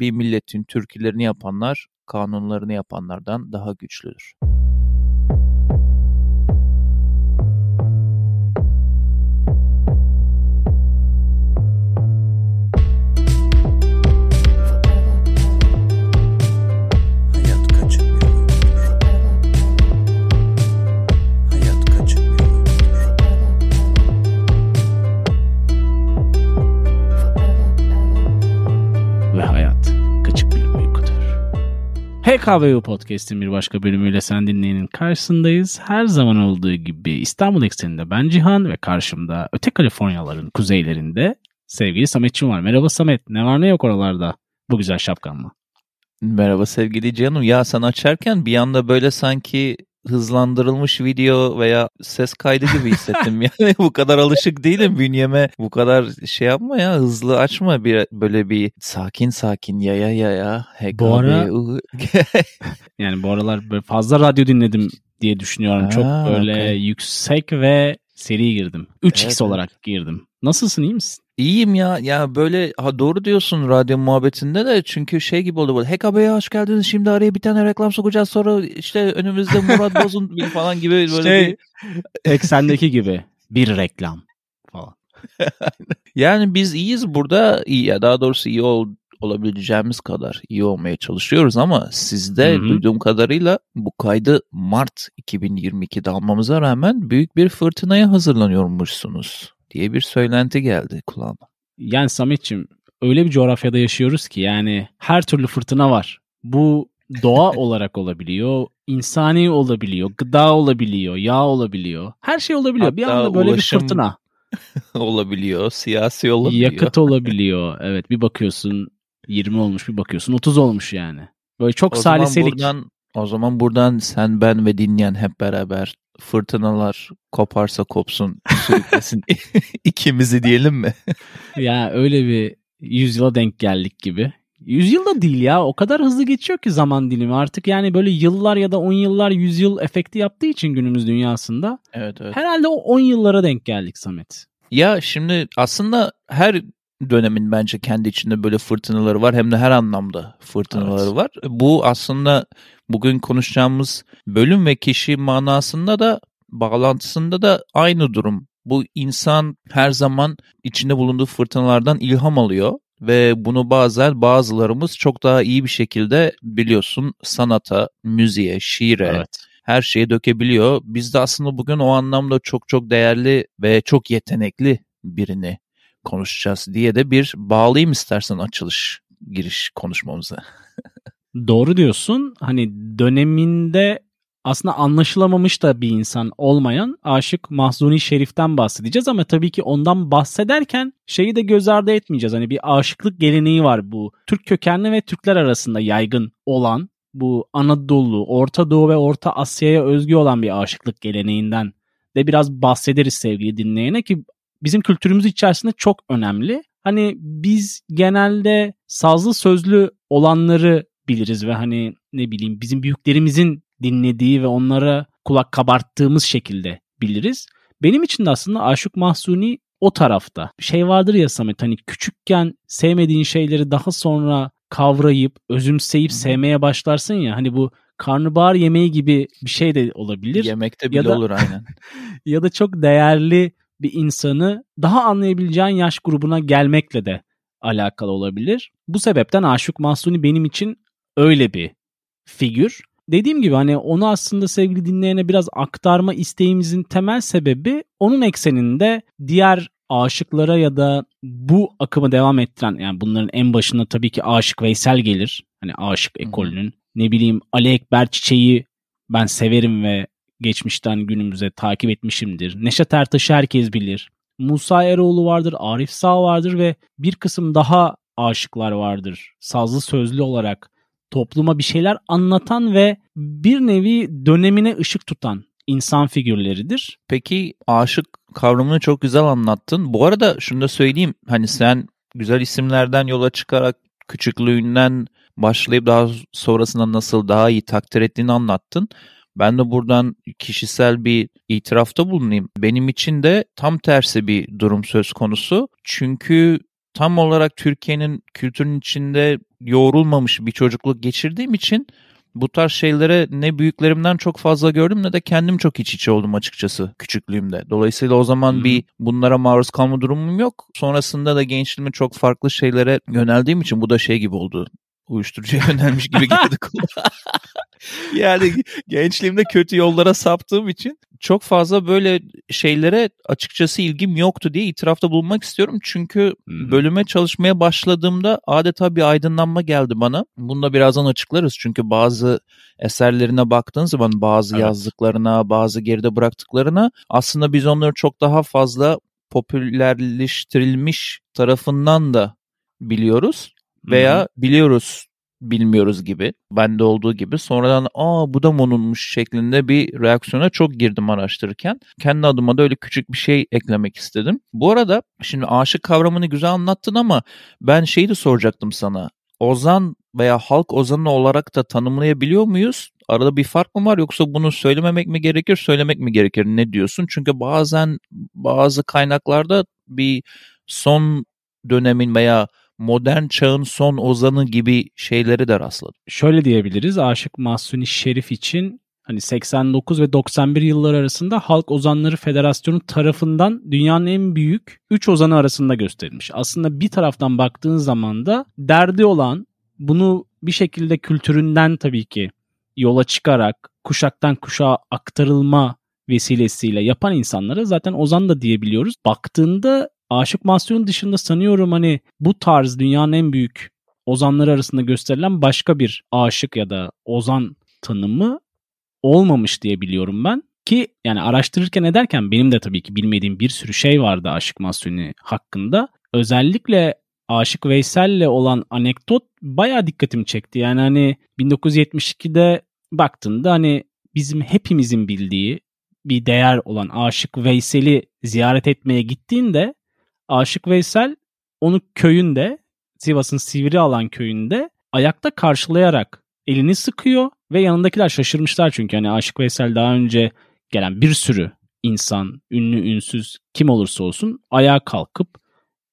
bir milletin türkülerini yapanlar kanunlarını yapanlardan daha güçlüdür. PKVU Podcast'in bir başka bölümüyle sen dinleyenin karşısındayız. Her zaman olduğu gibi İstanbul ekseninde ben Cihan ve karşımda öte Kaliforniyaların kuzeylerinde sevgili Sametçim var. Merhaba Samet. Ne var ne yok oralarda bu güzel şapkanla. Merhaba sevgili canım. Ya sen açarken bir anda böyle sanki hızlandırılmış video veya ses kaydı gibi hissettim. yani bu kadar alışık değilim bünyeme. Bu kadar şey yapma ya hızlı açma bir böyle bir sakin sakin ya ya ya ya. Bu ara yani bu aralar böyle fazla radyo dinledim diye düşünüyorum. Ha, Çok böyle okay. yüksek ve seri girdim. 3x evet, olarak girdim. Nasılsın iyi misin? İyiyim ya. Ya böyle ha doğru diyorsun radyo muhabbetinde de çünkü şey gibi oldu böyle. HKB'ye hoş geldiniz. Şimdi araya bir tane reklam sokacağız. Sonra işte önümüzde Murat Boz'un falan gibi böyle şey, bir... eksendeki gibi bir reklam falan. yani biz iyiyiz burada. iyi ya daha doğrusu iyi ol, olabileceğimiz kadar iyi olmaya çalışıyoruz ama sizde Hı-hı. duyduğum kadarıyla bu kaydı Mart 2022'de almamıza rağmen büyük bir fırtınaya hazırlanıyormuşsunuz diye bir söylenti geldi kulağıma. Yani Samet'ciğim öyle bir coğrafyada yaşıyoruz ki yani her türlü fırtına var. Bu doğa olarak olabiliyor, insani olabiliyor, gıda olabiliyor, yağ olabiliyor. Her şey olabiliyor. Hatta bir anda böyle bir fırtına olabiliyor, siyasi olabiliyor. Yakıt olabiliyor. Evet bir bakıyorsun 20 olmuş, bir bakıyorsun 30 olmuş yani. Böyle çok o saliselik. Buradan, o zaman buradan sen ben ve dinleyen hep beraber fırtınalar koparsa kopsun sürüklesin ikimizi diyelim mi? ya öyle bir yüzyıla denk geldik gibi. Yüzyılda değil ya o kadar hızlı geçiyor ki zaman dilimi artık yani böyle yıllar ya da on yıllar yüzyıl efekti yaptığı için günümüz dünyasında. Evet evet. Herhalde o on yıllara denk geldik Samet. Ya şimdi aslında her dönemin bence kendi içinde böyle fırtınaları var hem de her anlamda fırtınaları evet. var. Bu aslında bugün konuşacağımız bölüm ve kişi manasında da bağlantısında da aynı durum. Bu insan her zaman içinde bulunduğu fırtınalardan ilham alıyor ve bunu bazen bazılarımız çok daha iyi bir şekilde biliyorsun sanata, müziğe, şiire, evet. her şeye dökebiliyor. Biz de aslında bugün o anlamda çok çok değerli ve çok yetenekli birini konuşacağız diye de bir bağlayayım istersen açılış giriş konuşmamıza. Doğru diyorsun. Hani döneminde aslında anlaşılamamış da bir insan olmayan Aşık Mahzuni Şerif'ten bahsedeceğiz ama tabii ki ondan bahsederken şeyi de göz ardı etmeyeceğiz. Hani bir aşıklık geleneği var bu. Türk kökenli ve Türkler arasında yaygın olan bu Anadolu, Orta Doğu ve Orta Asya'ya özgü olan bir aşıklık geleneğinden de biraz bahsederiz sevgili dinleyene ki bizim kültürümüz içerisinde çok önemli. Hani biz genelde sazlı sözlü olanları biliriz ve hani ne bileyim bizim büyüklerimizin dinlediği ve onlara kulak kabarttığımız şekilde biliriz. Benim için de aslında Aşık Mahsuni o tarafta. Şey vardır ya Samet hani küçükken sevmediğin şeyleri daha sonra kavrayıp, özümseyip sevmeye başlarsın ya. Hani bu karnabahar yemeği gibi bir şey de olabilir. Yemekte bile ya da, olur aynen. ya da çok değerli bir insanı daha anlayabileceğin yaş grubuna gelmekle de alakalı olabilir. Bu sebepten Aşık Mahsuni benim için öyle bir figür. Dediğim gibi hani onu aslında sevgili dinleyene biraz aktarma isteğimizin temel sebebi onun ekseninde diğer aşıklara ya da bu akımı devam ettiren yani bunların en başında tabii ki Aşık Veysel gelir. Hani Aşık ekolünün. Ne bileyim Ali Ekber Çiçeği ben severim ve geçmişten günümüze takip etmişimdir. Neşet Ertaş'ı herkes bilir. Musa Eroğlu vardır, Arif Sağ vardır ve bir kısım daha aşıklar vardır. Sazlı sözlü olarak topluma bir şeyler anlatan ve bir nevi dönemine ışık tutan insan figürleridir. Peki aşık kavramını çok güzel anlattın. Bu arada şunu da söyleyeyim. Hani sen güzel isimlerden yola çıkarak küçüklüğünden başlayıp daha sonrasında nasıl daha iyi takdir ettiğini anlattın. Ben de buradan kişisel bir itirafta bulunayım. Benim için de tam tersi bir durum söz konusu. Çünkü tam olarak Türkiye'nin kültürün içinde yoğrulmamış bir çocukluk geçirdiğim için bu tarz şeylere ne büyüklerimden çok fazla gördüm ne de kendim çok iç içe oldum açıkçası küçüklüğümde. Dolayısıyla o zaman hmm. bir bunlara maruz kalma durumum yok. Sonrasında da gençliğime çok farklı şeylere yöneldiğim için bu da şey gibi oldu uyuşturucuya yönelmiş gibi geldi yani gençliğimde kötü yollara saptığım için çok fazla böyle şeylere açıkçası ilgim yoktu diye itirafta bulunmak istiyorum. Çünkü bölüme çalışmaya başladığımda adeta bir aydınlanma geldi bana. Bunu da birazdan açıklarız. Çünkü bazı eserlerine baktığın zaman bazı evet. yazdıklarına, bazı geride bıraktıklarına aslında biz onları çok daha fazla popülerleştirilmiş tarafından da biliyoruz veya Hı-hı. biliyoruz bilmiyoruz gibi. Bende olduğu gibi. Sonradan aa bu da monunmuş şeklinde bir reaksiyona çok girdim araştırırken. Kendi adıma da öyle küçük bir şey eklemek istedim. Bu arada şimdi aşık kavramını güzel anlattın ama ben şeyi de soracaktım sana. Ozan veya halk ozanı olarak da tanımlayabiliyor muyuz? Arada bir fark mı var yoksa bunu söylememek mi gerekir, söylemek mi gerekir? Ne diyorsun? Çünkü bazen bazı kaynaklarda bir son dönemin veya modern çağın son ozanı gibi şeyleri de rastladım. Şöyle diyebiliriz Aşık Mahsuni Şerif için hani 89 ve 91 yılları arasında Halk Ozanları Federasyonu tarafından dünyanın en büyük 3 ozanı arasında gösterilmiş. Aslında bir taraftan baktığın zaman da derdi olan bunu bir şekilde kültüründen tabii ki yola çıkarak kuşaktan kuşağa aktarılma vesilesiyle yapan insanlara zaten ozan da diyebiliyoruz. Baktığında Aşık Mahsun'un dışında sanıyorum hani bu tarz dünyanın en büyük ozanları arasında gösterilen başka bir aşık ya da ozan tanımı olmamış diye biliyorum ben. Ki yani araştırırken ederken benim de tabii ki bilmediğim bir sürü şey vardı Aşık Mahsuni hakkında. Özellikle Aşık Veysel'le olan anekdot baya dikkatimi çekti. Yani hani 1972'de baktığında hani bizim hepimizin bildiği bir değer olan Aşık Veysel'i ziyaret etmeye gittiğinde Aşık Veysel onu köyünde Sivas'ın Sivri alan köyünde ayakta karşılayarak elini sıkıyor ve yanındakiler şaşırmışlar çünkü hani Aşık Veysel daha önce gelen bir sürü insan, ünlü, ünsüz kim olursa olsun ayağa kalkıp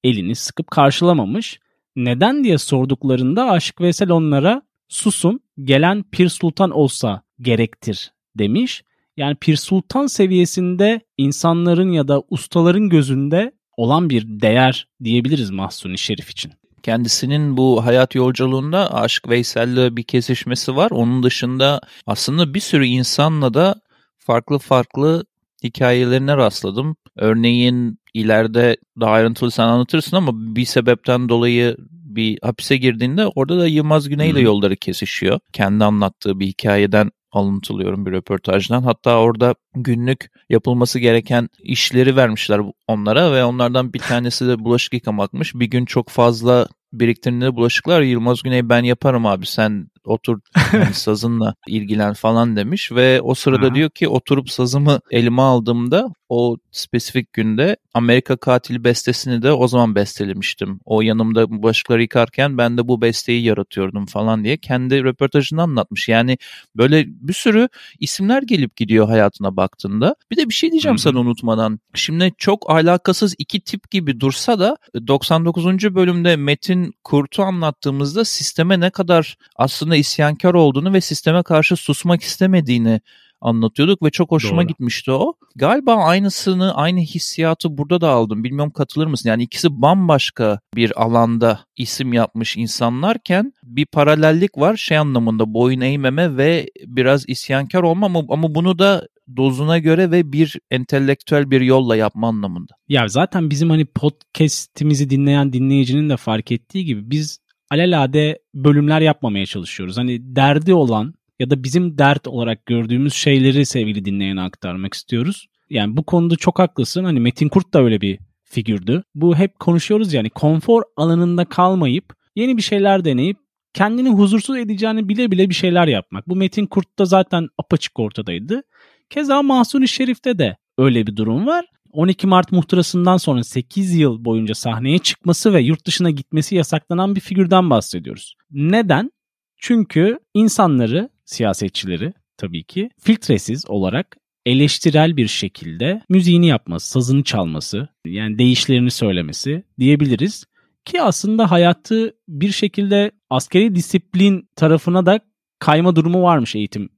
elini sıkıp karşılamamış. Neden diye sorduklarında Aşık Veysel onlara susun gelen Pir Sultan olsa gerektir demiş. Yani Pir Sultan seviyesinde insanların ya da ustaların gözünde olan bir değer diyebiliriz Mahsuni Şerif için. Kendisinin bu hayat yolculuğunda Aşık Veysel'le bir kesişmesi var. Onun dışında aslında bir sürü insanla da farklı farklı hikayelerine rastladım. Örneğin ileride daha ayrıntılı sen anlatırsın ama bir sebepten dolayı bir hapise girdiğinde orada da Yılmaz Güney ile yolları kesişiyor. Kendi anlattığı bir hikayeden alıntılıyorum bir röportajdan. Hatta orada günlük yapılması gereken işleri vermişler onlara ve onlardan bir tanesi de bulaşık yıkamakmış. Bir gün çok fazla biriktirdiğinde bulaşıklar Yılmaz Güney ben yaparım abi sen otur yani sazınla ilgilen falan demiş ve o sırada diyor ki oturup sazımı elime aldığımda o spesifik günde Amerika Katili bestesini de o zaman bestelemiştim. O yanımda bulaşıkları yıkarken ben de bu besteyi yaratıyordum falan diye kendi röportajını anlatmış. Yani böyle bir sürü isimler gelip gidiyor hayatına baktığında. Bir de bir şey diyeceğim Hı-hı. sana unutmadan. Şimdi çok alakasız iki tip gibi dursa da 99. bölümde Metin Kurt'u anlattığımızda sisteme ne kadar aslında isyankar olduğunu ve sisteme karşı susmak istemediğini anlatıyorduk ve çok hoşuma Doğru. gitmişti o. Galiba aynısını, aynı hissiyatı burada da aldım. Bilmiyorum katılır mısın? Yani ikisi bambaşka bir alanda isim yapmış insanlarken bir paralellik var şey anlamında boyun eğmeme ve biraz isyankar olma ama, ama bunu da dozuna göre ve bir entelektüel bir yolla yapma anlamında. Ya zaten bizim hani podcast'imizi dinleyen dinleyicinin de fark ettiği gibi biz alelade bölümler yapmamaya çalışıyoruz. Hani derdi olan ya da bizim dert olarak gördüğümüz şeyleri sevgili dinleyene aktarmak istiyoruz. Yani bu konuda çok haklısın. Hani Metin Kurt da öyle bir figürdü. Bu hep konuşuyoruz yani konfor alanında kalmayıp yeni bir şeyler deneyip kendini huzursuz edeceğini bile bile bir şeyler yapmak. Bu Metin Kurt'ta zaten apaçık ortadaydı. Keza Mahsuni Şerif'te de öyle bir durum var. 12 Mart muhtırasından sonra 8 yıl boyunca sahneye çıkması ve yurt dışına gitmesi yasaklanan bir figürden bahsediyoruz. Neden? Çünkü insanları, siyasetçileri tabii ki filtresiz olarak eleştirel bir şekilde müziğini yapması, sazını çalması, yani değişlerini söylemesi diyebiliriz. Ki aslında hayatı bir şekilde askeri disiplin tarafına da kayma durumu varmış eğitim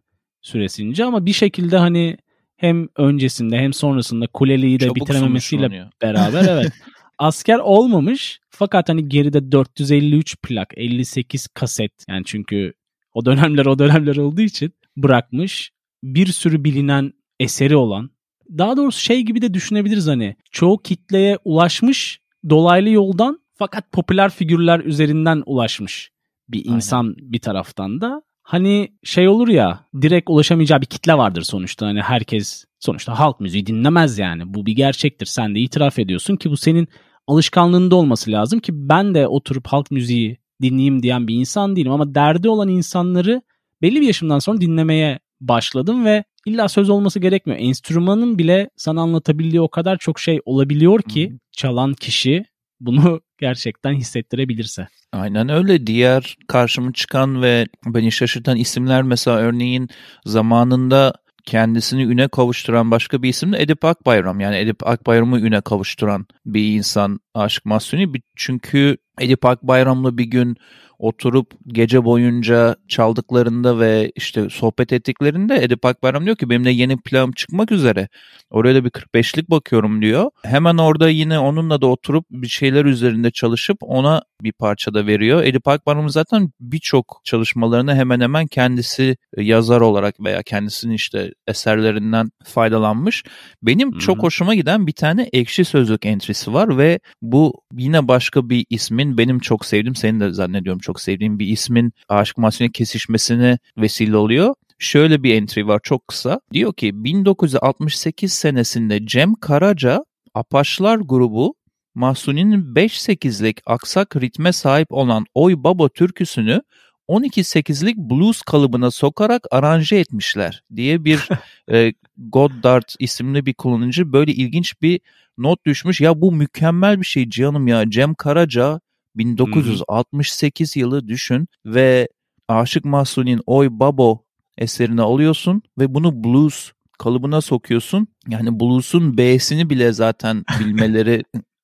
süresince ama bir şekilde hani hem öncesinde hem sonrasında kuleliği de Çabuk bitirememesiyle beraber evet. Asker olmamış fakat hani geride 453 plak, 58 kaset yani çünkü o dönemler o dönemler olduğu için bırakmış. Bir sürü bilinen eseri olan daha doğrusu şey gibi de düşünebiliriz hani çoğu kitleye ulaşmış dolaylı yoldan fakat popüler figürler üzerinden ulaşmış bir Aynen. insan bir taraftan da. Hani şey olur ya direkt ulaşamayacağı bir kitle vardır sonuçta. Hani herkes sonuçta halk müziği dinlemez yani. Bu bir gerçektir. Sen de itiraf ediyorsun ki bu senin alışkanlığında olması lazım ki ben de oturup halk müziği dinleyeyim diyen bir insan değilim ama derdi olan insanları belli bir yaşımdan sonra dinlemeye başladım ve illa söz olması gerekmiyor. Enstrümanın bile sana anlatabildiği o kadar çok şey olabiliyor ki çalan kişi bunu gerçekten hissettirebilirse. Aynen öyle. Diğer karşıma çıkan ve beni şaşırtan isimler mesela örneğin zamanında kendisini üne kavuşturan başka bir isim de Edip Akbayram. Yani Edip Akbayram'ı üne kavuşturan bir insan Aşık Mahsuni. Çünkü Edip Akbayram'la bir gün oturup gece boyunca çaldıklarında ve işte sohbet ettiklerinde Edip Akbayram diyor ki benim de yeni planım çıkmak üzere. Oraya da bir 45'lik bakıyorum diyor. Hemen orada yine onunla da oturup bir şeyler üzerinde çalışıp ona bir parça da veriyor. Edip Akbayram zaten birçok çalışmalarını hemen hemen kendisi yazar olarak veya kendisinin işte eserlerinden faydalanmış. Benim Hı çok hoşuma giden bir tane ekşi sözlük entrisi var ve bu yine başka bir ismin benim çok sevdiğim, senin de zannediyorum çok sevdiğim bir ismin Aşık Mahsuni kesişmesine vesile oluyor. Şöyle bir entry var çok kısa. Diyor ki 1968 senesinde Cem Karaca Apaçlar grubu Mahsuni'nin 5-8'lik aksak ritme sahip olan Oy Baba türküsünü 12-8'lik blues kalıbına sokarak aranje etmişler diye bir e, Goddard isimli bir kullanıcı böyle ilginç bir not düşmüş. Ya bu mükemmel bir şey canım ya. Cem Karaca 1968 yılı düşün ve Aşık Mahsuni'nin Oy Babo eserini alıyorsun ve bunu blues kalıbına sokuyorsun. Yani blues'un B'sini bile zaten bilmeleri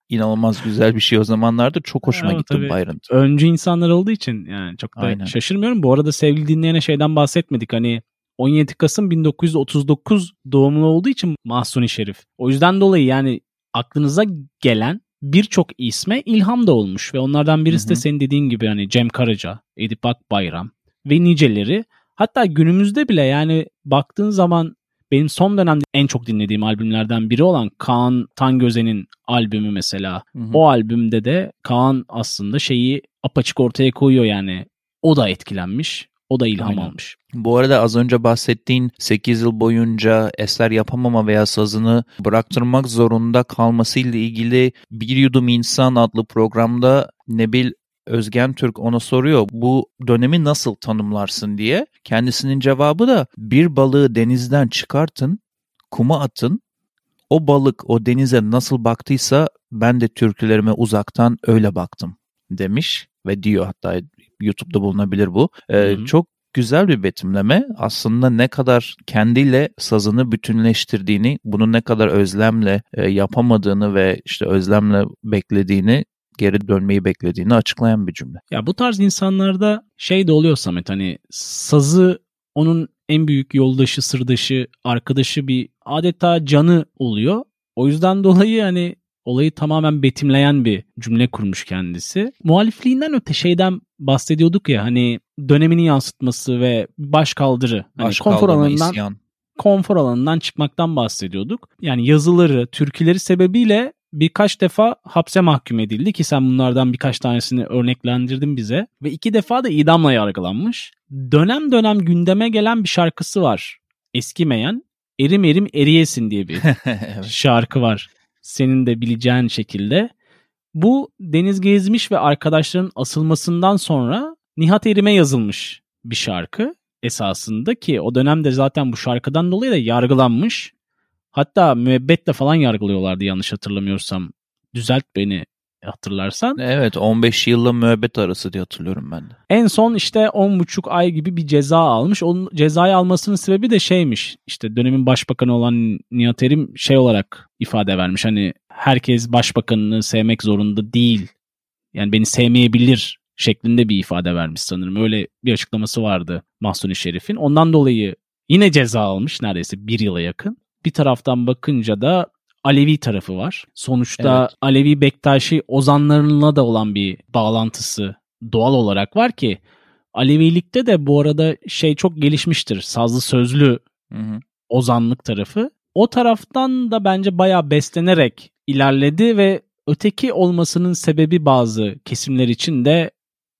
inanılmaz güzel bir şey o zamanlarda. Çok hoşuma Evet, gitti bu ayrıntı. Öncü insanlar olduğu için yani çok da Aynen. şaşırmıyorum. Bu arada sevgili dinleyene şeyden bahsetmedik. Hani 17 Kasım 1939 doğumlu olduğu için Mahsuni Şerif. O yüzden dolayı yani aklınıza gelen birçok isme ilham da olmuş ve onlardan birisi Hı de hı. senin dediğin gibi hani Cem Karaca, Edip Akbayram ve niceleri. Hatta günümüzde bile yani baktığın zaman benim son dönemde en çok dinlediğim albümlerden biri olan Kaan Tangöze'nin albümü mesela. Hı hı. O albümde de Kaan aslında şeyi apaçık ortaya koyuyor yani. O da etkilenmiş. O da ilham Aynen. almış. Bu arada az önce bahsettiğin 8 yıl boyunca eser yapamama veya sazını bıraktırmak zorunda kalmasıyla ilgili Bir Yudum İnsan adlı programda Nebil Özgen Türk ona soruyor bu dönemi nasıl tanımlarsın diye. Kendisinin cevabı da bir balığı denizden çıkartın, kuma atın. O balık o denize nasıl baktıysa ben de türkülerime uzaktan öyle baktım demiş ve diyor hatta YouTube'da bulunabilir bu. Hı hı. çok güzel bir betimleme. Aslında ne kadar kendiyle sazını bütünleştirdiğini, bunu ne kadar özlemle e, yapamadığını ve işte özlemle beklediğini, geri dönmeyi beklediğini açıklayan bir cümle. Ya bu tarz insanlarda şey de oluyor Samet hani sazı onun en büyük yoldaşı, sırdaşı, arkadaşı bir adeta canı oluyor. O yüzden dolayı hani olayı tamamen betimleyen bir cümle kurmuş kendisi. Muhalifliğinden öte şeyden bahsediyorduk ya hani dönemini yansıtması ve baş kaldırı. Hani Baş konfor alanından isyan. konfor alanından çıkmaktan bahsediyorduk. Yani yazıları, türküleri sebebiyle birkaç defa hapse mahkum edildi ki sen bunlardan birkaç tanesini örneklendirdin bize. Ve iki defa da idamla yargılanmış. Dönem dönem gündeme gelen bir şarkısı var. Eskimeyen Erim Erim Eriyesin diye bir evet. şarkı var. Senin de bileceğin şekilde. Bu Deniz Gezmiş ve arkadaşların asılmasından sonra Nihat Erim'e yazılmış bir şarkı esasında ki o dönemde zaten bu şarkıdan dolayı da yargılanmış. Hatta müebbetle falan yargılıyorlardı yanlış hatırlamıyorsam. Düzelt beni hatırlarsan. Evet 15 yılla müebbet arası diye hatırlıyorum ben de. En son işte 10,5 ay gibi bir ceza almış. Onun cezayı almasının sebebi de şeymiş. İşte dönemin başbakanı olan Nihat Erim şey olarak ifade vermiş. Hani herkes başbakanını sevmek zorunda değil. yani beni sevmeyebilir şeklinde bir ifade vermiş sanırım. Öyle bir açıklaması vardı Mahsuni Şerif'in. Ondan dolayı yine ceza almış neredeyse bir yıla yakın. Bir taraftan bakınca da Alevi tarafı var. Sonuçta evet. Alevi Bektaşi ozanlarına da olan bir bağlantısı doğal olarak var ki Alevilikte de bu arada şey çok gelişmiştir. Sazlı sözlü hı hı. ozanlık tarafı. O taraftan da bence bayağı beslenerek ilerledi ve öteki olmasının sebebi bazı kesimler için de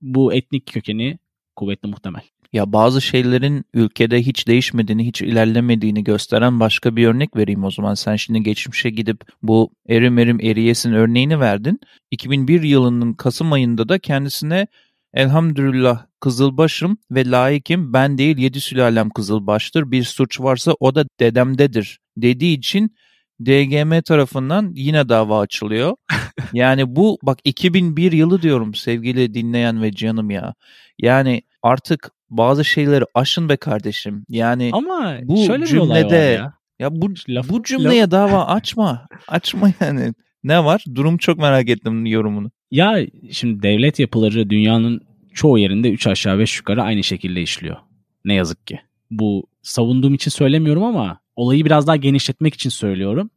bu etnik kökeni kuvvetli muhtemel. Ya bazı şeylerin ülkede hiç değişmediğini, hiç ilerlemediğini gösteren başka bir örnek vereyim o zaman. Sen şimdi geçmişe gidip bu Erim Erim Eriyes'in örneğini verdin. 2001 yılının Kasım ayında da kendisine Elhamdülillah kızılbaşım ve layıkım ben değil yedi sülalem kızılbaştır bir suç varsa o da dedemdedir dediği için DGM tarafından yine dava açılıyor. yani bu bak 2001 yılı diyorum sevgili dinleyen ve canım ya. Yani artık bazı şeyleri aşın be kardeşim. Yani Ama bu şöyle cümlede bir olay var ya. Ya bu laf, bu cümleye laf... dava açma. Açma yani. Ne var? Durum çok merak ettim yorumunu. Ya şimdi devlet yapıları dünyanın çoğu yerinde 3 aşağı 5 yukarı aynı şekilde işliyor. Ne yazık ki. Bu savunduğum için söylemiyorum ama olayı biraz daha genişletmek için söylüyorum.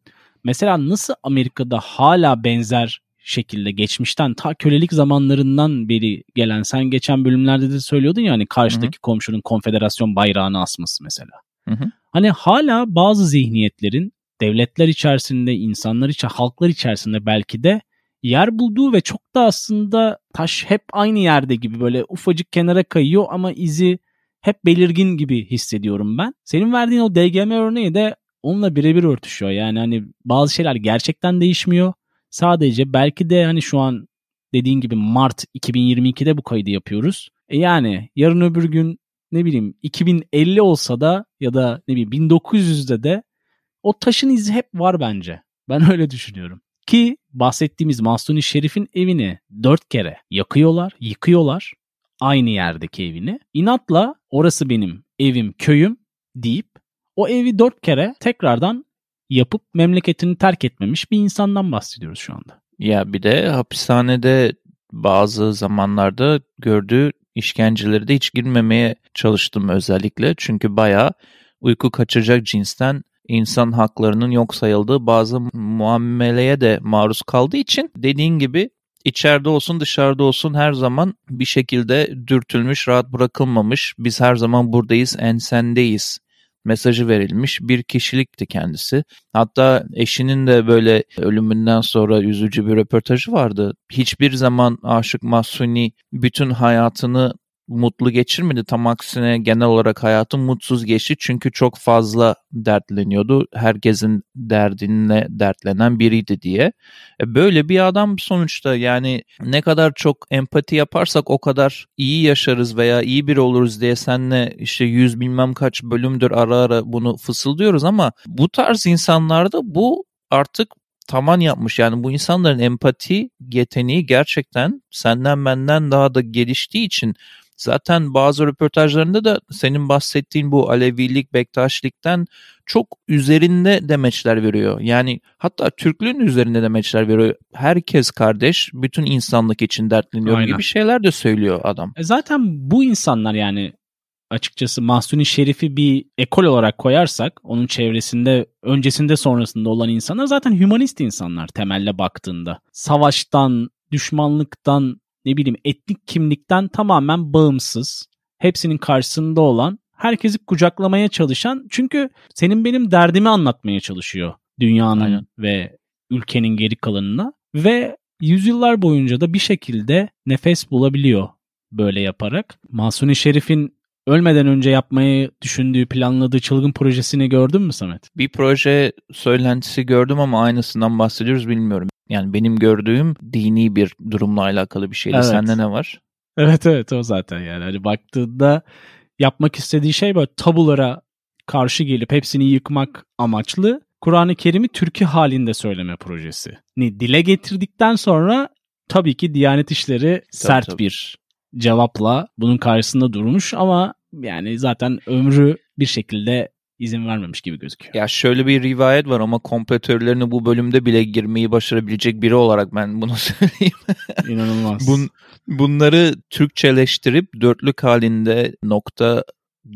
Mesela nasıl Amerika'da hala benzer şekilde geçmişten ta kölelik zamanlarından beri gelen sen geçen bölümlerde de söylüyordun ya hani karşıdaki Hı-hı. komşunun konfederasyon bayrağını asması mesela. Hı-hı. Hani hala bazı zihniyetlerin devletler içerisinde, insanlar içerisinde, halklar içerisinde belki de yer bulduğu ve çok da aslında taş hep aynı yerde gibi böyle ufacık kenara kayıyor ama izi hep belirgin gibi hissediyorum ben. Senin verdiğin o DGM örneği de onunla birebir örtüşüyor. Yani hani bazı şeyler gerçekten değişmiyor. Sadece belki de hani şu an dediğin gibi Mart 2022'de bu kaydı yapıyoruz. E yani yarın öbür gün ne bileyim 2050 olsa da ya da ne bileyim 1900'de de o taşın izi hep var bence. Ben öyle düşünüyorum. Ki bahsettiğimiz Mahsuni Şerif'in evini dört kere yakıyorlar, yıkıyorlar. Aynı yerdeki evini. İnatla orası benim evim, köyüm deyip o evi dört kere tekrardan yapıp memleketini terk etmemiş bir insandan bahsediyoruz şu anda. Ya bir de hapishanede bazı zamanlarda gördüğü işkenceleri de hiç girmemeye çalıştım özellikle. Çünkü bayağı uyku kaçıracak cinsten insan haklarının yok sayıldığı bazı muameleye de maruz kaldığı için dediğin gibi içeride olsun dışarıda olsun her zaman bir şekilde dürtülmüş, rahat bırakılmamış. Biz her zaman buradayız, ensendeyiz mesajı verilmiş bir kişilikti kendisi. Hatta eşinin de böyle ölümünden sonra üzücü bir röportajı vardı. Hiçbir zaman Aşık Mahsuni bütün hayatını mutlu geçirmedi. Tam aksine genel olarak hayatı mutsuz geçti. Çünkü çok fazla dertleniyordu. Herkesin derdinle dertlenen biriydi diye. E, böyle bir adam sonuçta yani ne kadar çok empati yaparsak o kadar iyi yaşarız veya iyi biri oluruz diye senle işte yüz bilmem kaç bölümdür ara ara bunu fısıldıyoruz ama bu tarz insanlarda bu artık taman yapmış. Yani bu insanların empati yeteneği gerçekten senden benden daha da geliştiği için Zaten bazı röportajlarında da senin bahsettiğin bu Alevilik, Bektaşlikten çok üzerinde demeçler veriyor. Yani hatta Türklüğün üzerinde demeçler veriyor. Herkes kardeş, bütün insanlık için dertleniyor Aynen. gibi şeyler de söylüyor adam. E zaten bu insanlar yani açıkçası Mahsuni Şerif'i bir ekol olarak koyarsak onun çevresinde öncesinde sonrasında olan insanlar zaten hümanist insanlar temelle baktığında. Savaştan, düşmanlıktan ne bileyim etnik kimlikten tamamen bağımsız, hepsinin karşısında olan, herkesi kucaklamaya çalışan çünkü senin benim derdimi anlatmaya çalışıyor dünyanın Aynen. ve ülkenin geri kalanına ve yüzyıllar boyunca da bir şekilde nefes bulabiliyor böyle yaparak. Masuni Şerif'in ölmeden önce yapmayı düşündüğü, planladığı çılgın projesini gördün mü Samet? Bir proje söylentisi gördüm ama aynısından bahsediyoruz bilmiyorum. Yani benim gördüğüm dini bir durumla alakalı bir şeydi. Evet. Sende ne var? Evet evet o zaten yani. Hani baktığında yapmak istediği şey böyle tabulara karşı gelip hepsini yıkmak amaçlı Kur'an-ı Kerim'i türkü halinde söyleme projesi. Ni dile getirdikten sonra tabii ki Diyanet İşleri tabii, sert tabii. bir cevapla bunun karşısında durmuş ama yani zaten ömrü bir şekilde izin vermemiş gibi gözüküyor. Ya şöyle bir rivayet var ama kompletörlerini bu bölümde bile girmeyi başarabilecek biri olarak ben bunu söyleyeyim. İnanılmaz. Bun, bunları Türkçeleştirip dörtlük halinde nokta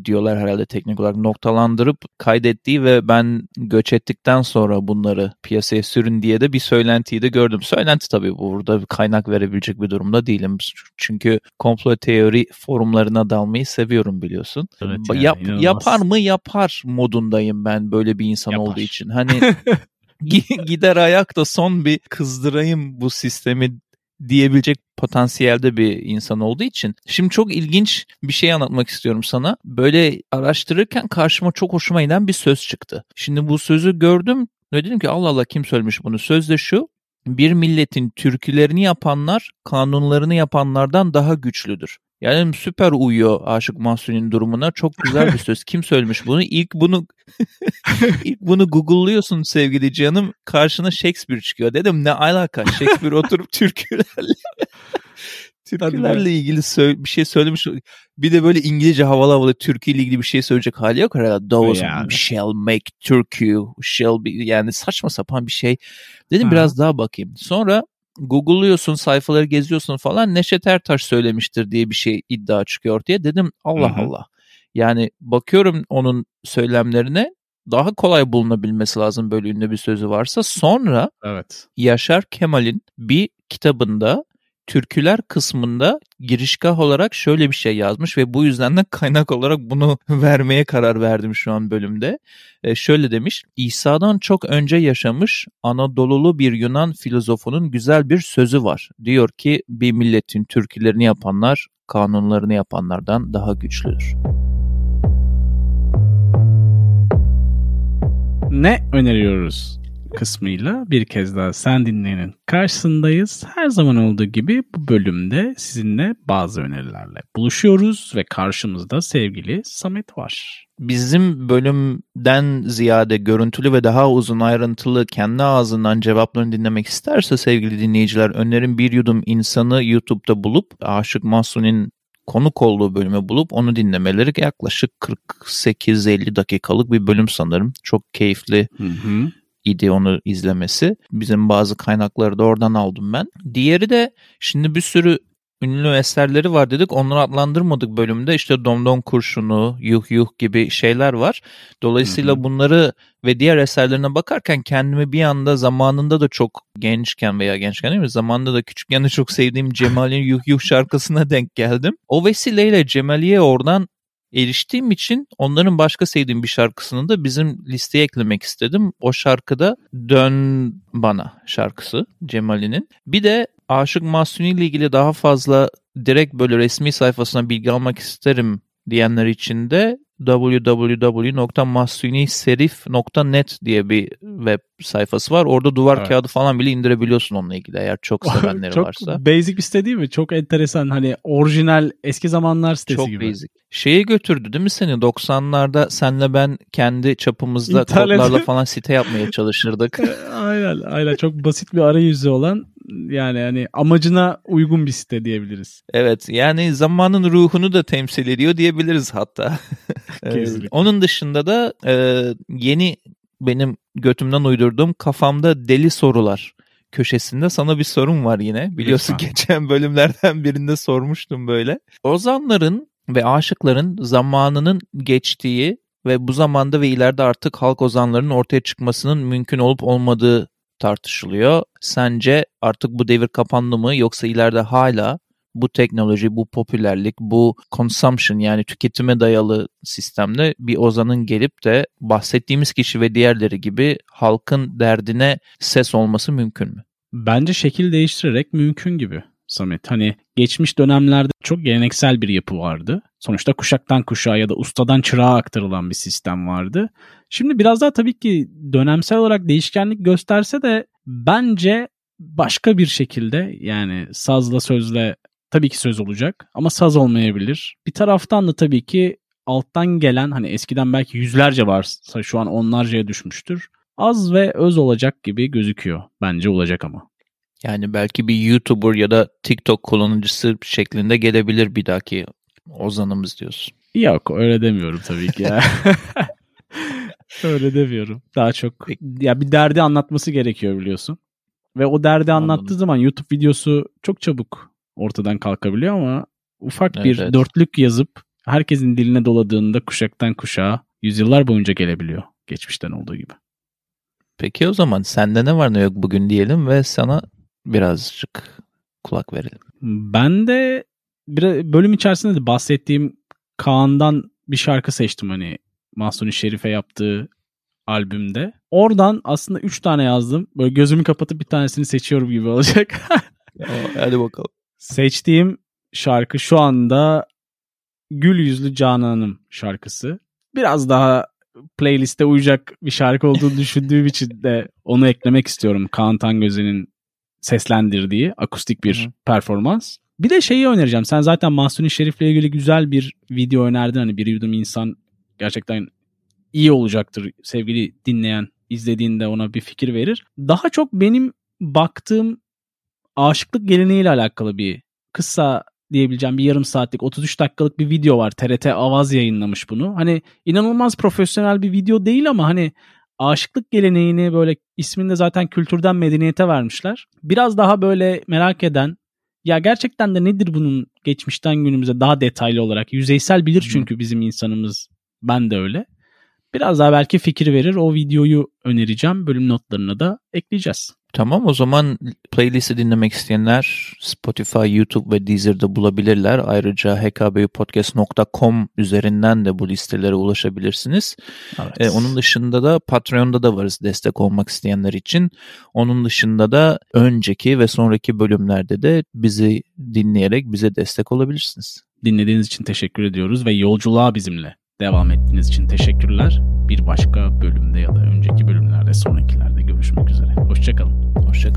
diyorlar herhalde teknik olarak noktalandırıp kaydettiği ve ben göç ettikten sonra bunları piyasaya sürün diye de bir söylentiyi de gördüm. Söylenti tabii burada kaynak verebilecek bir durumda değilim. Çünkü komplo teori forumlarına dalmayı seviyorum biliyorsun. Evet ya, Yap, yapar mı yapar modundayım ben böyle bir insan yapar. olduğu için. Hani gider ayakta son bir kızdırayım bu sistemi diyebilecek potansiyelde bir insan olduğu için. Şimdi çok ilginç bir şey anlatmak istiyorum sana. Böyle araştırırken karşıma çok hoşuma giden bir söz çıktı. Şimdi bu sözü gördüm ve dedim ki Allah Allah kim söylemiş bunu? Söz de şu. Bir milletin türkülerini yapanlar kanunlarını yapanlardan daha güçlüdür. Yani süper uyuyor Aşık Mahsuni'nin durumuna. Çok güzel bir söz. Kim söylemiş bunu? İlk bunu ilk bunu Google'lıyorsun sevgili canım. Karşına Shakespeare çıkıyor. Dedim ne alaka? Shakespeare oturup türkülerle türkülerle ilgili bir şey söylemiş. Bir de böyle İngilizce havalı havalı Türkü ile ilgili bir şey söyleyecek hali yok herhalde. Those yani. shall make Turkey shall be yani saçma sapan bir şey. Dedim ha. biraz daha bakayım. Sonra Google'lıyorsun, sayfaları geziyorsun falan Neşet Ertaş söylemiştir diye bir şey iddia çıkıyor ortaya. Dedim Allah Hı-hı. Allah. Yani bakıyorum onun söylemlerine daha kolay bulunabilmesi lazım böyle ünlü bir sözü varsa. Sonra evet. Yaşar Kemal'in bir kitabında türküler kısmında girişgah olarak şöyle bir şey yazmış ve bu yüzden de kaynak olarak bunu vermeye karar verdim şu an bölümde. E, şöyle demiş, İsa'dan çok önce yaşamış Anadolulu bir Yunan filozofunun güzel bir sözü var. Diyor ki bir milletin türkülerini yapanlar kanunlarını yapanlardan daha güçlüdür. Ne öneriyoruz? Kısmıyla bir kez daha sen dinleyenin karşısındayız. Her zaman olduğu gibi bu bölümde sizinle bazı önerilerle buluşuyoruz ve karşımızda sevgili Samet var. Bizim bölümden ziyade görüntülü ve daha uzun ayrıntılı kendi ağzından cevaplarını dinlemek isterse sevgili dinleyiciler önerim bir yudum insanı YouTube'da bulup Aşık Mahsun'un konuk olduğu bölümü bulup onu dinlemeleri yaklaşık 48-50 dakikalık bir bölüm sanırım. Çok keyifli. Hı hı idi onu izlemesi. Bizim bazı kaynakları da oradan aldım ben. Diğeri de şimdi bir sürü ünlü eserleri var dedik. Onları adlandırmadık bölümde. İşte Domdom Kurşunu, Yuh Yuh gibi şeyler var. Dolayısıyla Hı-hı. bunları ve diğer eserlerine bakarken kendimi bir anda zamanında da çok gençken veya gençken değil mi? Zamanında da küçükken de çok sevdiğim Cemal'in Yuh Yuh şarkısına denk geldim. O vesileyle Cemali'ye oradan eriştiğim için onların başka sevdiğim bir şarkısını da bizim listeye eklemek istedim. O şarkıda Dön Bana şarkısı Cemali'nin. Bir de Aşık Mahsuni ile ilgili daha fazla direkt böyle resmi sayfasına bilgi almak isterim diyenler için de www.mahsuniserif.net diye bir web sayfası var. Orada duvar evet. kağıdı falan bile indirebiliyorsun onunla ilgili eğer çok sevenleri çok varsa. Çok basic bir site değil mi? Çok enteresan hani orijinal eski zamanlar sitesi çok gibi. Çok basic. Şeye götürdü değil mi seni? 90'larda senle ben kendi çapımızda İnternet. kodlarla falan site yapmaya çalışırdık. aynen aynen çok basit bir arayüzü olan yani hani amacına uygun bir site diyebiliriz. Evet yani zamanın ruhunu da temsil ediyor diyebiliriz hatta. Kesinlikle. Onun dışında da e, yeni benim götümden uydurduğum kafamda deli sorular köşesinde sana bir sorum var yine. Biliyorsun Lütfen. geçen bölümlerden birinde sormuştum böyle. Ozanların ve aşıkların zamanının geçtiği ve bu zamanda ve ileride artık halk ozanlarının ortaya çıkmasının mümkün olup olmadığı tartışılıyor. Sence artık bu devir kapandı mı yoksa ileride hala bu teknoloji, bu popülerlik, bu consumption yani tüketime dayalı sistemde bir ozanın gelip de bahsettiğimiz kişi ve diğerleri gibi halkın derdine ses olması mümkün mü? Bence şekil değiştirerek mümkün gibi. Samet. Hani geçmiş dönemlerde çok geleneksel bir yapı vardı. Sonuçta kuşaktan kuşağa ya da ustadan çırağa aktarılan bir sistem vardı. Şimdi biraz daha tabii ki dönemsel olarak değişkenlik gösterse de bence başka bir şekilde yani sazla sözle tabii ki söz olacak ama saz olmayabilir. Bir taraftan da tabii ki alttan gelen hani eskiden belki yüzlerce varsa şu an onlarcaya düşmüştür. Az ve öz olacak gibi gözüküyor. Bence olacak ama. Yani belki bir YouTuber ya da TikTok kullanıcısı şeklinde gelebilir bir dahaki ozanımız diyorsun. Yok öyle demiyorum tabii ki ya. Öyle demiyorum. Daha çok ya bir derdi anlatması gerekiyor biliyorsun. Ve o derdi Anladım. anlattığı zaman YouTube videosu çok çabuk ortadan kalkabiliyor ama ufak Evet, bir evet. dörtlük yazıp herkesin diline doladığında kuşaktan kuşağa yüzyıllar boyunca gelebiliyor. Geçmişten olduğu gibi. Peki o zaman sende ne var ne yok bugün diyelim ve sana birazcık kulak verelim. Ben de bir bölüm içerisinde de bahsettiğim Kaan'dan bir şarkı seçtim hani Mahsuni Şerif'e yaptığı albümde. Oradan aslında 3 tane yazdım. Böyle gözümü kapatıp bir tanesini seçiyorum gibi olacak. Hadi bakalım. Seçtiğim şarkı şu anda Gül Yüzlü Canan'ım şarkısı. Biraz daha playliste uyacak bir şarkı olduğunu düşündüğüm için de onu eklemek istiyorum. Kaan Tangöze'nin seslendirdiği akustik bir Hı performans. Bir de şeyi önereceğim. Sen zaten Mahsuni Şerif'le ilgili güzel bir video önerdin. Hani bir yudum insan gerçekten iyi olacaktır sevgili dinleyen izlediğinde ona bir fikir verir. Daha çok benim baktığım aşıklık geleneğiyle alakalı bir kısa diyebileceğim bir yarım saatlik 33 dakikalık bir video var. TRT Avaz yayınlamış bunu. Hani inanılmaz profesyonel bir video değil ama hani aşıklık geleneğini böyle ismini de zaten kültürden medeniyete vermişler. Biraz daha böyle merak eden ya gerçekten de nedir bunun geçmişten günümüze daha detaylı olarak yüzeysel bilir çünkü bizim insanımız ben de öyle. Biraz daha belki fikir verir. O videoyu önereceğim. Bölüm notlarına da ekleyeceğiz. Tamam o zaman playlisti dinlemek isteyenler Spotify, YouTube ve Deezer'da bulabilirler. Ayrıca hkbpodcast.com üzerinden de bu listelere ulaşabilirsiniz. Evet. Ee, onun dışında da Patreon'da da varız destek olmak isteyenler için. Onun dışında da önceki ve sonraki bölümlerde de bizi dinleyerek bize destek olabilirsiniz. Dinlediğiniz için teşekkür ediyoruz ve yolculuğa bizimle devam ettiğiniz için teşekkürler. Bir başka bölümde ya da önceki bölümlerde sonrakilerde görüşmek üzere. Hoşçakalın. Hoşçakalın.